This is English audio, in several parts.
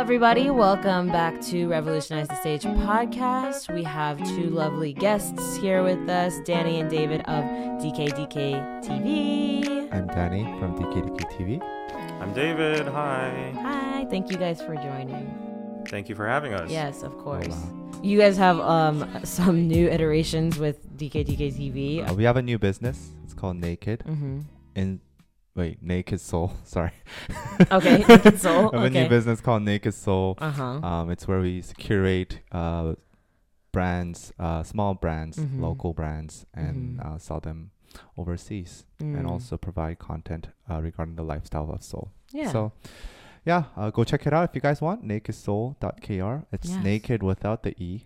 everybody. Welcome back to Revolutionize the Stage podcast. We have two lovely guests here with us, Danny and David of DKDK TV. I'm Danny from DKDK TV. I'm David. Hi. Hi, thank you guys for joining. Thank you for having us. Yes, of course. Hola. You guys have um some new iterations with DKDK TV. Uh, we have a new business. It's called Naked. Mm-hmm. In wait, Naked Soul. Sorry. Okay, Naked Soul. I have a new business called Naked Soul. Uh huh. Um, it's where we curate uh, brands, uh, small brands, Mhm. local brands, and Mhm. uh, sell them overseas, Mm. and also provide content uh, regarding the lifestyle of soul. yeah. So, yeah, uh, go check it out if you guys want. NakedSoul.kr. It's Yes. naked without the e,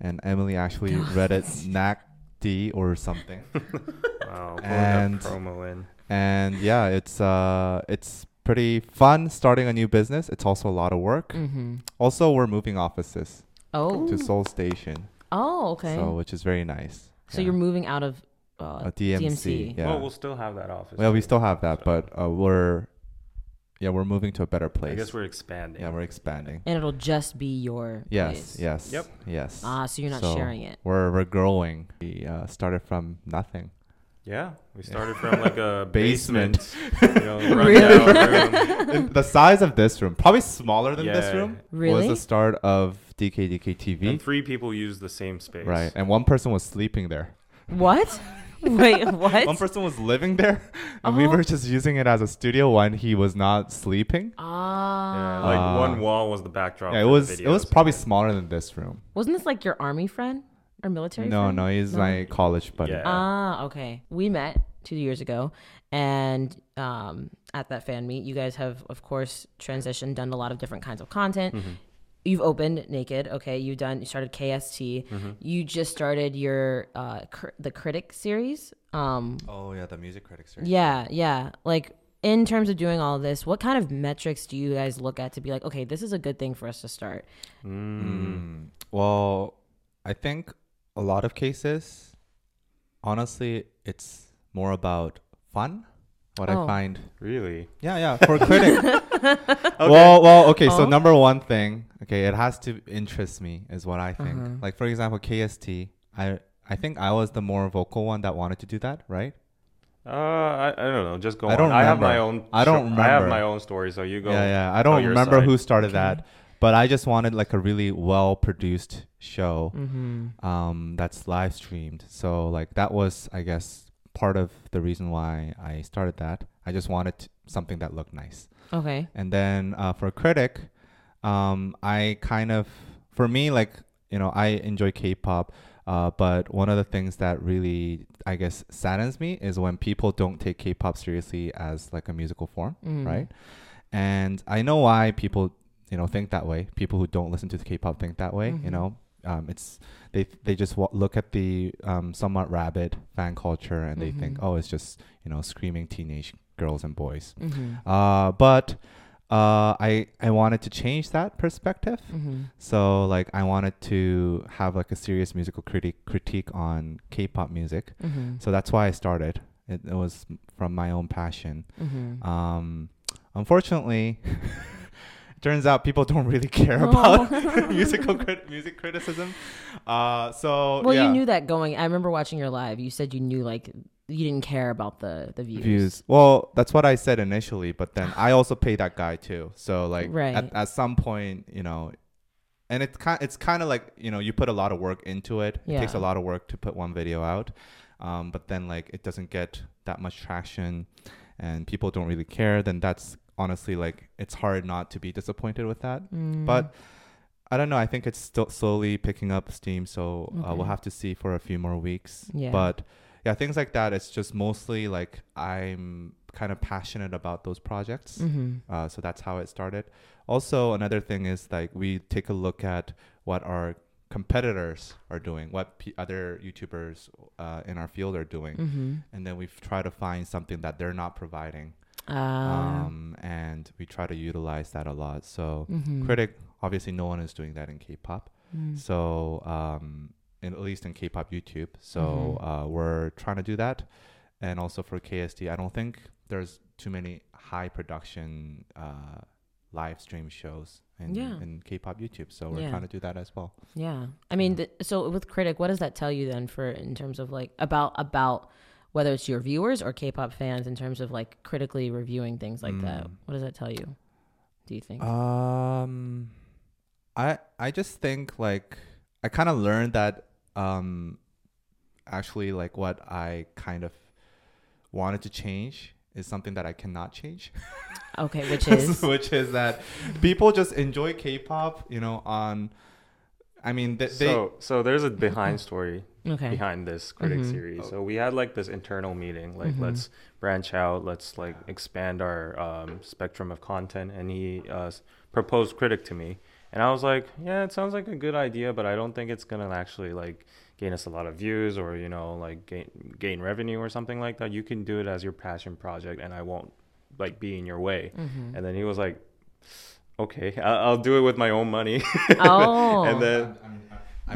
and Emily actually read it Nak D or something. Wow. Pulling And- that promo in. And yeah, it's uh, it's pretty fun starting a new business. It's also a lot of work. mm-hmm. Also, we're moving offices Oh. to Seoul Station, Oh, okay. so So, which is very nice. Yeah. you're moving out of uh, a DMC. DMC. Yeah. Well, we'll still have that office. Well, we still have that, so but uh, we're yeah, we're moving to a better place. I guess we're expanding. yeah, we're expanding. and it'll just be your Yes, place. yes, Yep. yes. Ah, so you're not So, sharing it. We're we're growing. We uh, started from nothing. Yeah, we started from like a Basement. basement. you know, Really? room. The size of this room, probably smaller than this room, Really? was the start of DKDK TV. And three people use the same space. Right, and one person was sleeping there. What? Wait, what? One person was living there, and we Oh. were just using it as a studio when he was not sleeping. Ah. Yeah, like Uh, one wall was the backdrop. Yeah, it for the was it was probably smaller than this room. Wasn't this like your army friend or military No, friend? no, he's No? my college buddy. Yeah. Ah, okay. We met two years ago, and um, at that fan meet, you guys have, of course, transitioned, done a lot of different kinds of content. Mm-hmm. You've opened Naked, okay. You've done, you started KST. Mm-hmm. You just started your uh, cr- the Critic series. Um, Oh yeah, the music critic Series. yeah, yeah. Like in terms of doing all this, what kind of metrics do you guys look at to be like, okay, this is a good thing for us to start? Mm, well, I think a lot of cases, honestly, it's more about fun. What Oh. I find, Really? yeah, yeah, for a critic. Well, well, okay. So Oh. number one thing, okay, it has to interest me, is what I think. Uh-huh. Like for example, KST, I I think I was the more vocal one that wanted to do that, right? Uh, I, I don't know. Just go I don't I have my remember. own. I don't Remember. I have my own story, so you go. yeah, yeah. I don't remember side. who started Okay. that, but I just wanted like a really well produced show. Mm-hmm. um, that's live streamed. So like that was, I guess, part of the reason why I started that. I just wanted t- something that looked nice. Okay. And then uh, for a critic, um, I kind of, for me, like you know, I enjoy K-pop. Uh, but one of the things that really, I guess, saddens me is when people don't take K-pop seriously as like a musical form, Mm. right? And I know why people, you know, think that way. People who don't listen to the K-pop think that way. You Mhm. know, um, it's they they just wa- look at the um, somewhat rabid fan culture and they think, Mhm. oh, it's just you know screaming teenage girls and boys. Mm-hmm. Uh, but uh, I I wanted to change that perspective. Mm-hmm. So like I wanted to have like a serious musical critique critique on K-pop music. Mm-hmm. So that's why I started. It, it was from my own passion. Mm-hmm. Um, unfortunately, turns out people don't really care Oh. about musical crit- music criticism. Uh, so Well, yeah. you knew that going. I remember watching your live. You said you knew like you didn't care about the the views. views. Well, that's what I said initially, but then I also pay that guy too. So like Right. at, at some point, you know, and it's kind it's kind of like you know you put a lot of work into it. It takes a lot of work to put one video out, um, but then like it doesn't get that much traction, and people don't really care. Then that's honestly like it's hard not to be disappointed with that. Mm. But I don't know. I think it's still slowly picking up steam. So uh, we'll have to see for a few more weeks. Yeah. But yeah, things like that. It's just mostly like I'm kind of passionate about those projects. Mm-hmm. Uh, so that's how it started. Also, another thing is like we take a look at what our competitors are doing, what p- other YouTubers uh, in our field are doing, Mm-hmm. and then we try to find something that they're not providing, Uh, um, and we try to utilize that a lot. So mhm. critic, obviously, no one is doing that in K-pop. Mm. So, um, in, at least in K-pop YouTube. So Mhm. uh, we're trying to do that, and also for KST, I don't think there's too many high production uh, live stream shows in, Yeah. in K-pop YouTube. So we're Yeah. trying to do that as well. Yeah. I mean, th- so with critic, what does that tell you then for in terms of like about about whether it's your viewers or K-pop fans in terms of like critically reviewing things like that? Mm. What does that tell you? Do you think? Um, I I just think like I kind of learned that um, actually like what I kind of wanted to change is something that I cannot change. okay, which is which is that people just enjoy K-pop, you know, on. I mean, they, they so so there's a behind story okay. behind this critic Mhm. series. So we had like this internal meeting, like Mhm. let's branch out, let's like expand our um, spectrum of content. And he uh, proposed critic to me, and I was like, yeah, it sounds like a good idea, but I don't think it's gonna actually like gain us a lot of views or you know like gain gain revenue or something like that. You can do it as your passion project, and I won't like be in your way. Mhm. And then he was like, okay, I- I'll do it with my own money. oh. and then I'm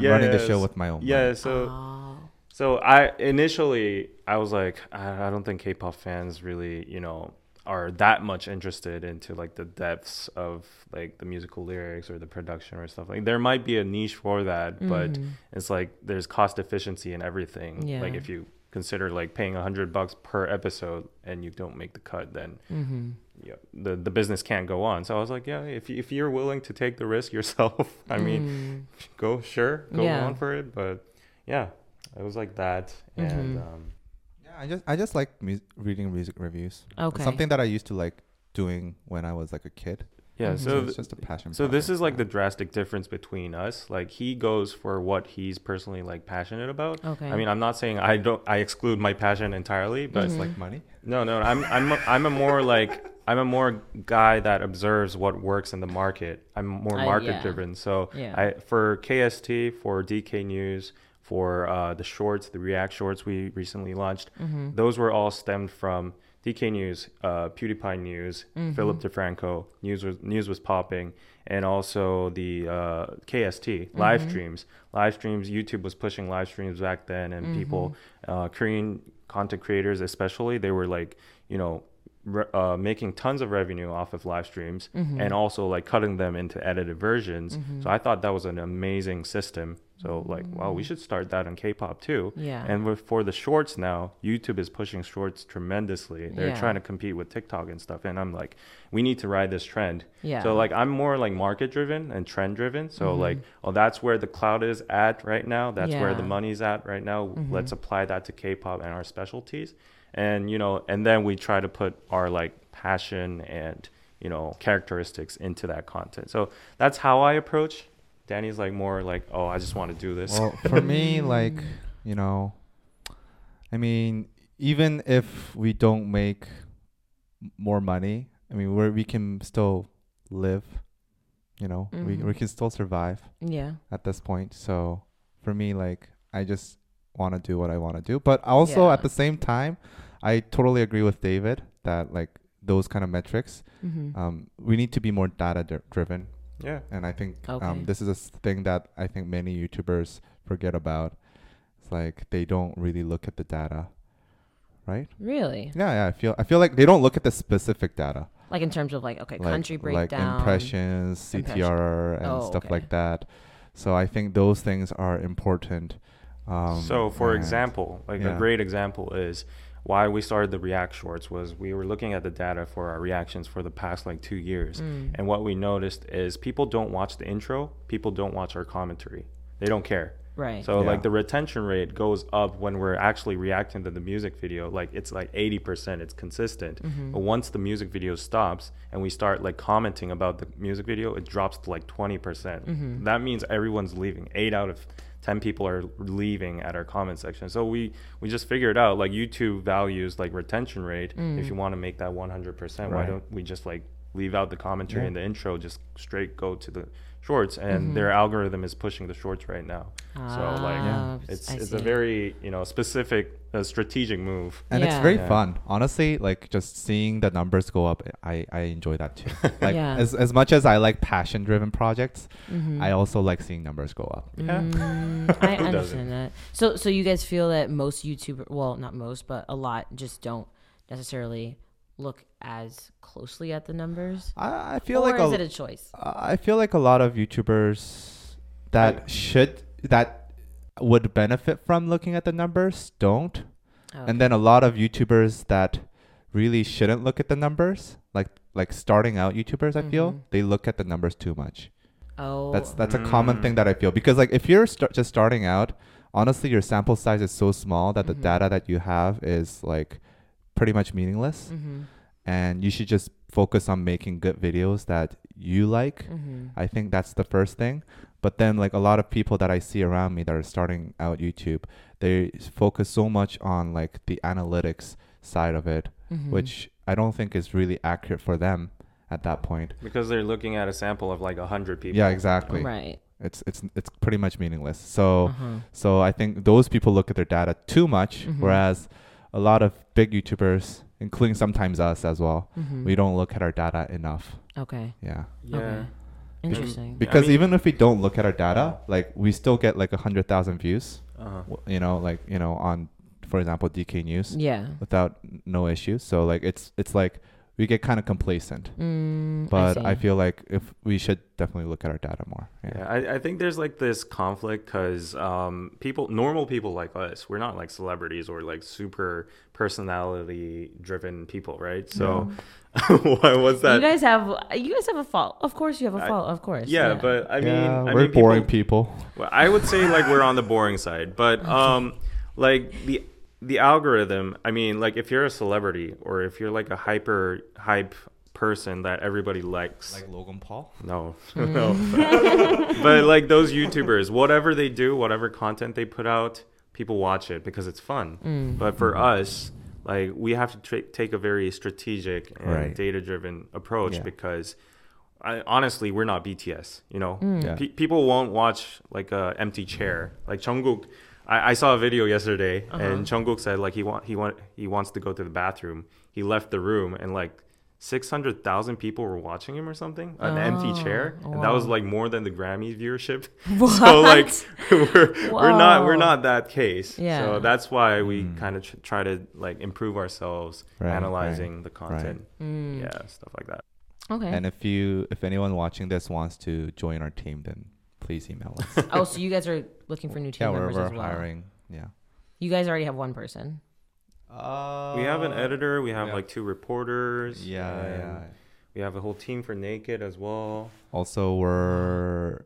running the show with my own. yeah, money. so. Oh. So I initially I was like I, I don't think K-pop fans really you know are that much interested into like the depths of like the musical lyrics or the production or stuff like there might be a niche for that but Mhm. it's like there's cost efficiency in everything Yeah. like if you consider like paying a hundred bucks per episode and you don't make the cut then Mhm. yeah, the the business can't go on so I was like yeah if you, if you're willing to take the risk yourself I mean Mm. go sure go Yeah. on for it but yeah it was like that and Mhm. um yeah, I just I just like mu- reading music reviews. Okay. Something that I used to like doing when I was like a kid. yeah Mhm. so So it's just a passion. so this is like the drastic difference between us like he goes for what he's personally like passionate about Okay. i mean i'm not saying i don't i exclude my passion entirely but Mhm. like money. no no i'm i'm a, i'm a more like i'm a more guy that observes what works in the market i'm more Uh, market yeah. driven so Yeah. i for kst for dk news for uh, the shorts the react shorts we recently launched Mhm. those were all stemmed from DK News, uh, PewDiePie News, Mhm. Philip DeFranco. News was news was popping, and also the uh, KST live Mhm. streams. Live streams. YouTube was pushing live streams back then, and people, uh, Korean content creators especially, they were like, you know, re- uh, making tons of revenue off of live streams, Mhm. and also like cutting them into edited versions. Mhm. So I thought that was an amazing system. So like, wow, we should start that on K-pop too. Yeah. And with, for the shorts now, YouTube is pushing shorts tremendously. They're Yeah. trying to compete with TikTok and stuff. And I'm like, we need to ride this trend. yeah. So like, I'm more like market driven and trend driven. So Mhm. like, oh, that's where the cloud is at right now. That's where the money's at right now. Mhm. Let's apply that to K-pop and our specialties. And you know, and then we try to put our like passion and you know characteristics into that content. So that's how I approach. Danny's like more like, oh, I just want to do this. Well, for me, like you know, I mean, even if we don't make more money, I mean, we we can still live. You know, we Mhm. we can still survive yeah. at this point. So for me, like, I just want to do what I want to do, but also Yeah. at the same time, I totally agree with David that like those kind of metrics, Mm-hmm. um, we need to be more data dri- driven yeah. and I think Okay. um, this is a thing that I think many YouTubers forget about. It's like they don't really look at the data, right? really? Yeah, yeah. I feel I feel like they don't look at the specific data, Like in terms of like okay, like country like breakdown. impressions, Impression. CTR, and Oh, stuff okay. like that. So I think those things are important. Um, so, for and- example, like a great example is why we started the React Shorts was we were looking at the data for our reactions for the past like two years, Mm. and what we noticed is people don't watch the intro, people don't watch our commentary, they don't care. Right. So Yeah. like the retention rate goes up when we're actually reacting to the music video. Like it's like 80%, it's consistent. Mhm. But once the music video stops and we start like commenting about the music video, it drops to like 20%. percent Mhm. That means everyone's leaving. 8 out of 10 people are leaving at our comment section. So we we just figured out like YouTube values like retention rate. Mm. If you want to make that 100%, why don't we just like leave out the commentary Yeah. and the intro just straight go to the shorts and Mhm. their algorithm is pushing the shorts right now. So like Ah, it's I it's a very you know specific uh, strategic move. and it's very Yeah. fun. Honestly, like just seeing the numbers go up, I, I enjoy that too. Like Yeah. as as much as I like passion driven projects, Mhm. I also like seeing numbers go up. Yeah. Mm, I Who doesn't? understand that. So, so you guys feel that most YouTuber, well, not most, but a lot, just don't necessarily look as closely at the numbers? I, I feel or like is a, it a choice? I feel like a lot of YouTubers that I- should that would benefit from looking at the numbers don't, Oh, and then a lot of YouTubers that really shouldn't look at the numbers, like like starting out YouTubers, I feel Mhm. they look at the numbers too much. oh, That's that's a common Mm. thing that I feel because like if you're st- just starting out, honestly, your sample size is so small that the Mhm. data that you have is like pretty much meaningless, Mm-hmm. and you should just focus on making good videos that you like. Mm-hmm. I think that's the first thing. But then like a lot of people that I see around me that are starting out YouTube, they focus so much on like the analytics side of it, Mm-hmm. which I don't think is really accurate for them at that point. because they're looking at a sample of like a hundred people. Yeah, exactly. right. It's it's it's pretty much meaningless. So Uh-huh. so I think those people look at their data too much, Mhm. whereas a lot of big YouTubers, including sometimes us as well, Mhm. we don't look at our data enough. Okay. Yeah. Yeah. Okay. Interesting. Because mean- even if we don't look at our data, like we still get like a hundred thousand views. Uh-huh. w- You know, like you know, on for example DK News yeah. without no issues. So like it's it's like we get kind of complacent. Mm, But I, see. feel like if we should definitely look at our data more. Yeah, Yeah. I, I think there's like this conflict because um, people, normal people like us, we're not like celebrities or like super personality driven people, right? So, why was that? you guys have you guys have a fault. Of course, you have a fault. Of course. yeah, but I mean, yeah, I we're mean, boring people, people. Well, I would say like we're on the boring side, but um, like the the algorithm. I mean, like if you're a celebrity or if you're like a hyper hype person that everybody likes, Like Logan Paul. no, no. but like those YouTubers, whatever they do, whatever content they put out, people watch it because it's fun. Mm. But for us, like we have to tra- take a very strategic and Right. data-driven approach Yeah. because I, honestly, we're not BTS. You know, Mm. Yeah. Pe- people won't watch like a empty chair. Like Jungkook, I, I saw a video yesterday, Uh-huh. and Jungkook said like he want he want he wants to go to the bathroom. He left the room, and like six hundred thousand people were watching him or something. An empty chair, Oh, and that was like more than the Grammy viewership. What? So like we're we're not we're not that case. Yeah. So that's why we Mm. kind of tr- try to like improve ourselves, Right, right, analyzing the content. Mm. Yeah, stuff like that. Okay. And if you if anyone watching this wants to join our team, then please email us. oh, so you guys are looking for new team yeah, we're, members we're as well. hiring. Yeah. You guys already have one person. Uh, we have an editor. We have yeah. like two reporters. Yeah, yeah. We have a whole team for Naked as well. Also, we're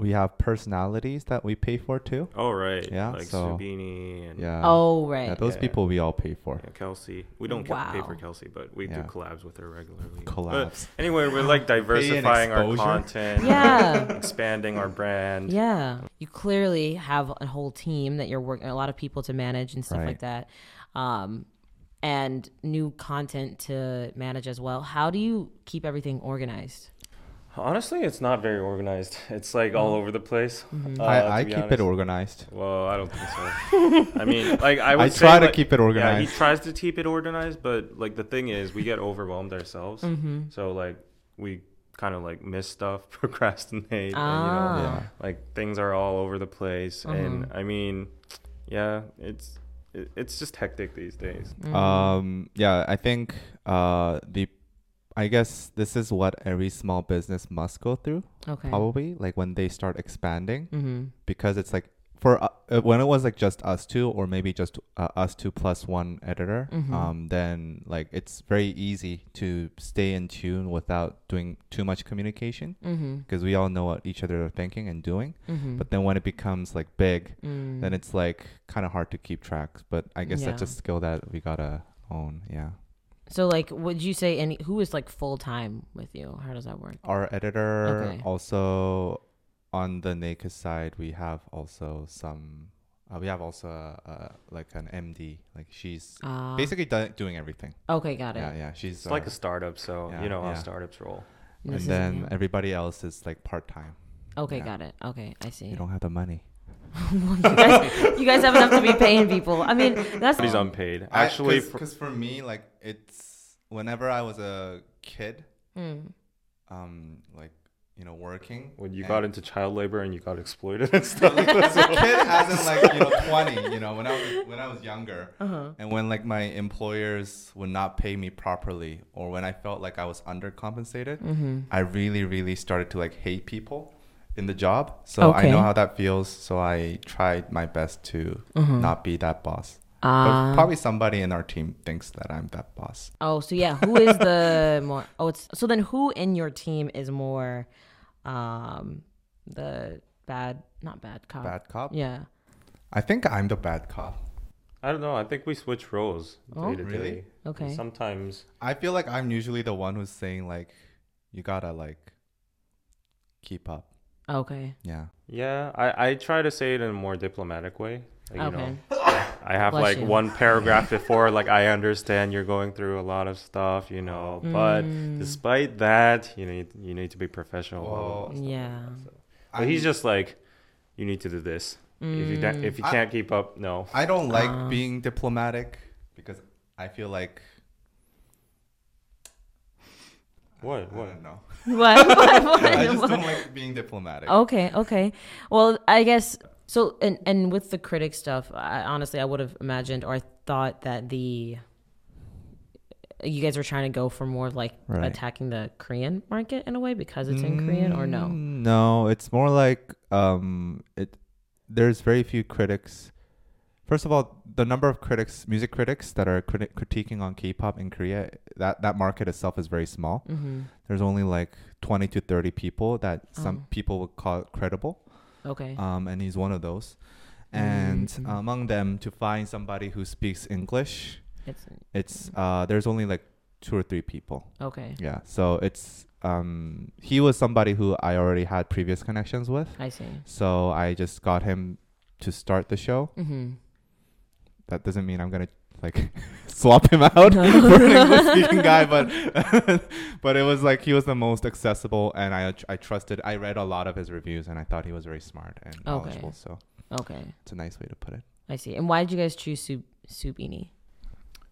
we have personalities that we pay for too. Oh right. Yeah, Like so- Subini and Yeah. oh, right. Yeah, those Yeah. people we all pay for. yeah, Kelsey. We don't ca- pay for Kelsey, but we Yeah. do collabs with her regularly. But Collabs. anyway, we're like diversifying our content. Yeah. expanding our brand. Yeah. You clearly have a whole team that you're working, a lot of people to manage and stuff Right. like that. Um, and new content to manage as well. How do you keep everything organized? Honestly, it's not very organized. It's like all over the place. Mm-hmm. uh, I, to I keep honest. it organized. Well, I don't think so. I mean, like I would I say, try to like- keep it organized. Yeah, organized. he tries to keep it organized, but like the thing is, we get overwhelmed ourselves. Mm-hmm. So like we kind of like miss stuff, procrastinate, and, you Ah. know, yeah. like things are all over the place. And Mhm. I mean, yeah, it's it, it's just hectic these days. Mm-hmm. Um. Yeah. I think. Uh. The. I guess this is what every small business must go through. okay. Probably like when they start expanding, Mm-hmm. because it's like for uh, uh, when it was like just us two or maybe just uh, us two plus one editor. Mhm. Um. Then like it's very easy to stay in tune without doing too much communication Mm-hmm. because we all know what each other are thinking and doing. Mm-hmm. But then when it becomes like big, mm. then it's like kind of hard to keep track. But I guess that's a skill that we gotta own. Yeah. So like, would you say any who is like full time with you? How does that work? Our editor Okay. also on the naked side, we have also some. Uh, we have also uh, uh, like an MD. Like she's Uh, basically do- doing everything. Okay, got it. Yeah, yeah. She's It's like uh, a startup, so yeah, you know how yeah. startups roll. and This then yeah. everybody else is like part time. okay, yeah. got it. Okay, I see. You don't have the money. you, guys, you guys have enough to be paying people. I mean, that's But he's unpaid. Actually, for, because for me, like it's whenever I was a kid, Mm. um, like you know, working. When you got into child labor and you got exploited and stuff. as a kid, as in like you know, twenty. You know, when I was when I was younger, Uh-huh. and when like my employers would not pay me properly, or when I felt like I was undercompensated, Mm-hmm. I really, really started to like hate people in the job. So I know how that feels. So I tried my best to Mhm. not be that boss. Ah. Probably somebody in our team thinks that I'm that boss. Oh, so yeah, who is the more? Oh, it's so then who in your team is more, um, the bad, not bad cop. Bad cop. Yeah. I think I'm the bad cop. I don't know. I think we switch roles Oh. day to Really? day. Okay. Sometimes I feel like I'm usually the one who's saying like, you gotta like keep up. Okay. Yeah. Yeah, I, I try to say it in a more diplomatic way. Like, you Okay. know, I have Bless like you. one paragraph before, like I understand you're going through a lot of stuff, you know, but Mm. despite that, you need you need to be professional. blah, blah, blah, Well, stuff like Yeah. that, so. But he's just like, you need to do this. If you don't- if you I- can't keep up, no. I don't like Ah. being diplomatic because I feel like What I what? don't know. What? what, what, I just what? don't like being diplomatic. Okay, okay. Well, I guess so. And and with the critic stuff, I, honestly, I would have imagined or I thought that the you guys were trying to go for more like Right. attacking the Korean market in a way because it's in Korean, or no? Mm, No, it's more like um, it. There's very few critics. First of all, the number of critics, music critics that are criti- critiquing on K-pop in Korea, that that market itself is very small. Mm-hmm. There's only like 20 to 30 people that some Oh. people would call credible. Okay. um, and he's one of those. And Mhm. among them, to find somebody who speaks English, it's it's uh, there's only like two or three people. okay. Yeah, so it's um, he was somebody who I already had previous connections with, I see. so I just got him to start the show. Mm-hmm. That doesn't mean I'm gonna like swap him out for an English speaking guy, but but it was like he was the most accessible, and I I trusted. I read a lot of his reviews, and I thought he was very smart and Okay. knowledgeable. So Okay, it's a nice way to put it. I see. And why did you guys choose Sub Subini?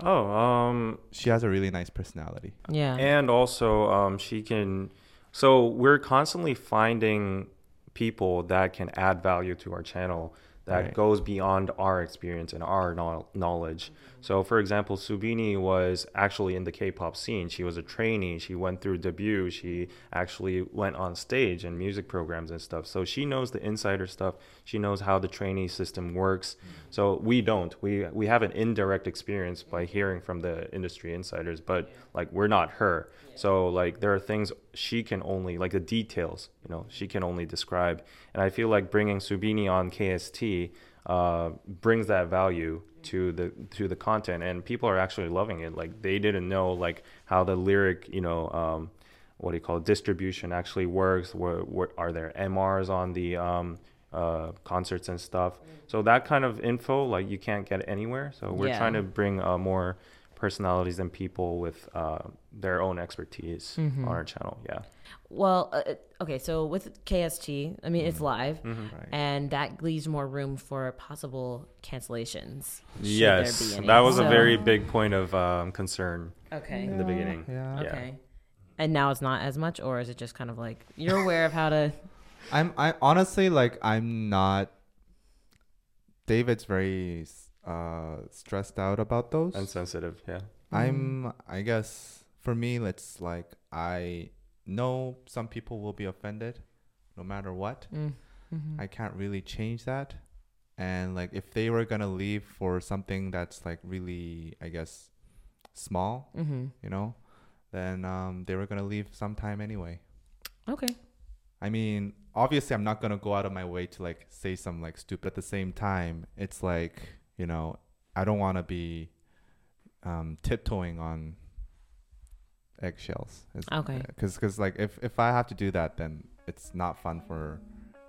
Oh, um, She has a really nice personality. Yeah. and also um, she can. So we're constantly finding people that can add value to our channel that Right. goes beyond our experience and our knowl- knowledge. So, for example, Subini was actually in the K-pop scene. She was a trainee. She went through debut. She actually went on stage and music programs and stuff. So she knows the insider stuff. She knows how the trainee system works. So we don't. We we have an indirect experience by hearing from the industry insiders, but like we're not her. So like there are things she can only like the details, you know, she can only describe. And I feel like bringing Subini on KST uh, brings that value to the to the content, and people are actually loving it. Like they didn't know like how the lyric, you know. Um, what do you call it, distribution actually works? what, where are there MRs on the um, uh, concerts and stuff? So that kind of info, like you can't get anywhere. So we're Yeah. trying to bring uh, more personalities and people with uh, their own expertise Mhm. on our channel. Yeah. Well, uh, okay. So with KST, I mean, it's Mm-hmm. live. Right. and that leaves more room for possible cancellations. Yes, that was a very big point of um, concern okay. in the beginning. Yeah. Yeah. Okay. And now it's not as much, or is it just kind of like you're aware of how to? I'm I honestly like I'm not David's very uh stressed out about those. and sensitive. Yeah. I'm I guess for me it's like I know some people will be offended no matter what. Mm, mhm. I can't really change that. And like if they were gonna leave for something that's like really I guess small, Mhm. you know, then um they were gonna leave sometime anyway. Okay. I mean, obviously, I'm not gonna go out of my way to like say some like stupid. At the same time, it's like you know, I don't want to be um, tiptoeing on eggshells. Okay. Because because like if if I have to do that, then it's not fun for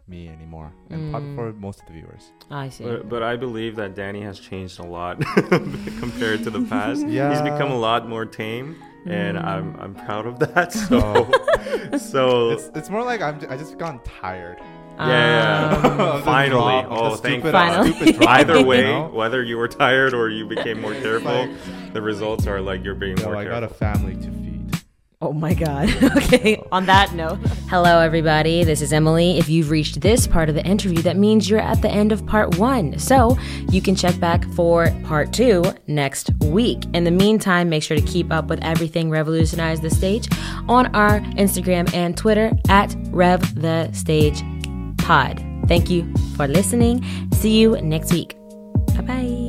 me anymore, and probably Mm. for most of the viewers. I see. But, but I believe that Danny has changed a lot compared to the past. Yeah. He's become a lot more tame, and Mm. I'm I'm proud of that. So so It's it's more like I'm j- I just gotten tired. yeah, yeah. Of finally. drop, Oh, thank God. Finally. stupid drama, Either you way, know? whether you were tired or you became more careful, like- the results are like you're being No, more I got a family to feed. Oh my God. okay, on that note. Hello, everybody. This is Emily. If you've reached this part of the interview, that means you're at the end of part one. So you can check back for part two next week. In the meantime, make sure to keep up with everything Revolutionize the Stage on our Instagram and Twitter at Rev the Stage Pod. Thank you for listening. See you next week. Bye bye.